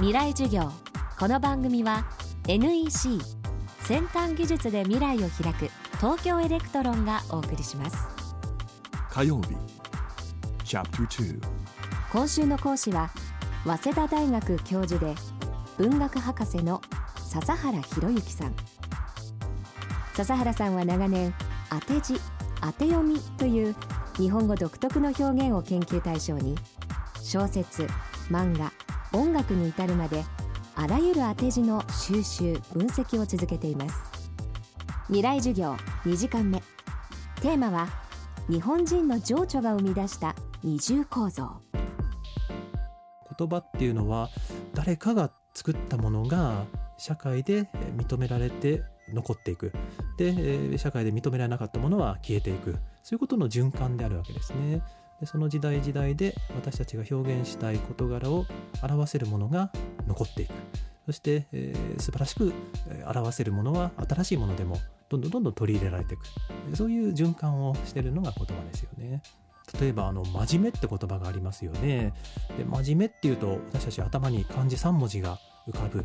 未来授業。この番組は NEC 先端技術で未来を開く東京エレクトロンがお送りします。火曜日 Chapter 2今週の講師は早稲田大学教授で文学博士の笹原宏之さん。笹原さんは長年当て字当て読みという日本語独特の表現を研究対象に小説漫画音楽に至るまであらゆる当て字の収集分析を続けています。未来授業2時間目。テーマは日本人の情緒が生み出した二重構造。言葉っていうのは誰かが作ったものが社会で認められて残っていく。で社会で認められなかったものは消えていく。そういうことの循環であるわけですね。でその時代時代で私たちが表現したい事柄を表せるものが残っていく。そして、えー素晴らしく表せるものは新しいものでもどんどんどんどん取り入れられていく。そういう循環をしてるのが言葉ですよね。例えばあの真面目って言葉がありますよね。で真面目っていうと私たち頭に漢字3文字が浮かぶ、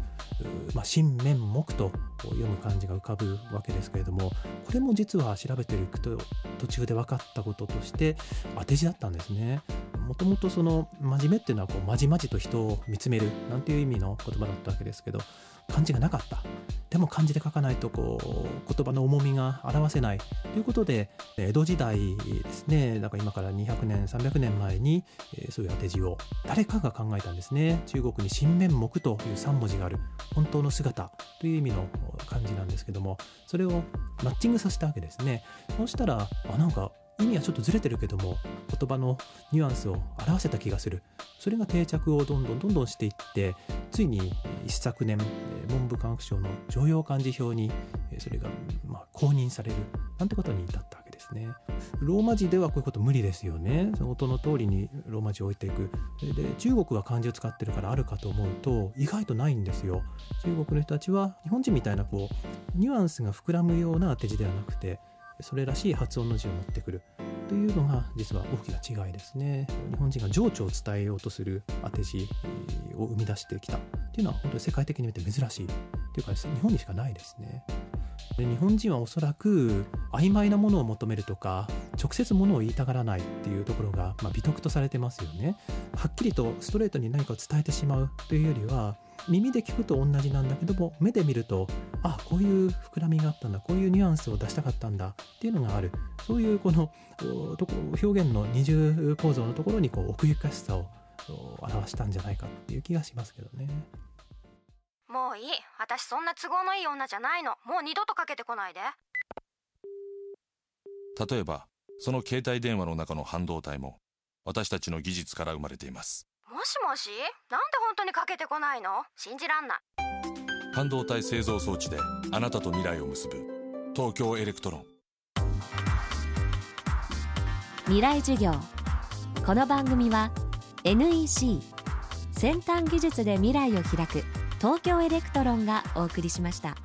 まあ、新面目と読む漢字が浮かぶわけですけれどもこれも実は調べていくと途中で分かったこととして当て字だったんですね。もともとその真面目っていうのはこうまじまじと人を見つめるなんていう意味の言葉だったわけですけど漢字がなかった。でも漢字で書かないとこう言葉の重みが表せない。ということで江戸時代ですね。だから今から200年300年前に、そういう当て字を誰かが考えたんですね。中国に新面目という3文字がある本当の姿。という意味の漢字なんですけどもそれをマッチングさせたわけですね。そうしたらあなんか意味はちょっとずれてるけども言葉のニュアンスを表せた気がする。それが定着をどんどんどんどんしていってついに一昨年文部科学省の常用漢字表にそれがまあ公認されるなんてことに至ったわけですね。ローマ字ではこういうこと無理ですよね。その音の通りにローマ字を置いていく。でで中国は漢字を使ってるからあるかと思うと意外とないんですよ。中国の人たちは日本人みたいなこうニュアンスが膨らむような当て字ではなくてそれらしい発音の字を持ってくる。というのが実は大きな違いですね。日本人が情緒を伝えようとする当て字を生み出してきたっていうのは本当に世界的に見て珍しいというか日本にしかないですね。で日本人はおそらく曖昧なものを求めるとか直接ものを言いたがらないっていうところが、まあ、美徳とされてますよね。はっきりとストレートに何かを伝えてしまうというよりは耳で聞くと同じなんだけども目で見るとあこういう膨らみがあったんだこういうニュアンスを出したかったんだっていうのがある。そういうこのおとこ表現の二重構造のところにこう奥ゆかしさをお表したんじゃないかっていう気がしますけどね。もういい。私そんな都合のいい女じゃないの。もう二度とかけてこないで。例えばその携帯電話の中の半導体も私たちの技術から生まれていますもしもし？なんで本当にかけてこないの？信じらんない。半導体製造装置であなたと未来を結ぶ。東京エレクトロン。未来授業。この番組は NEC 先端技術で未来を開く東京エレクトロンがお送りしました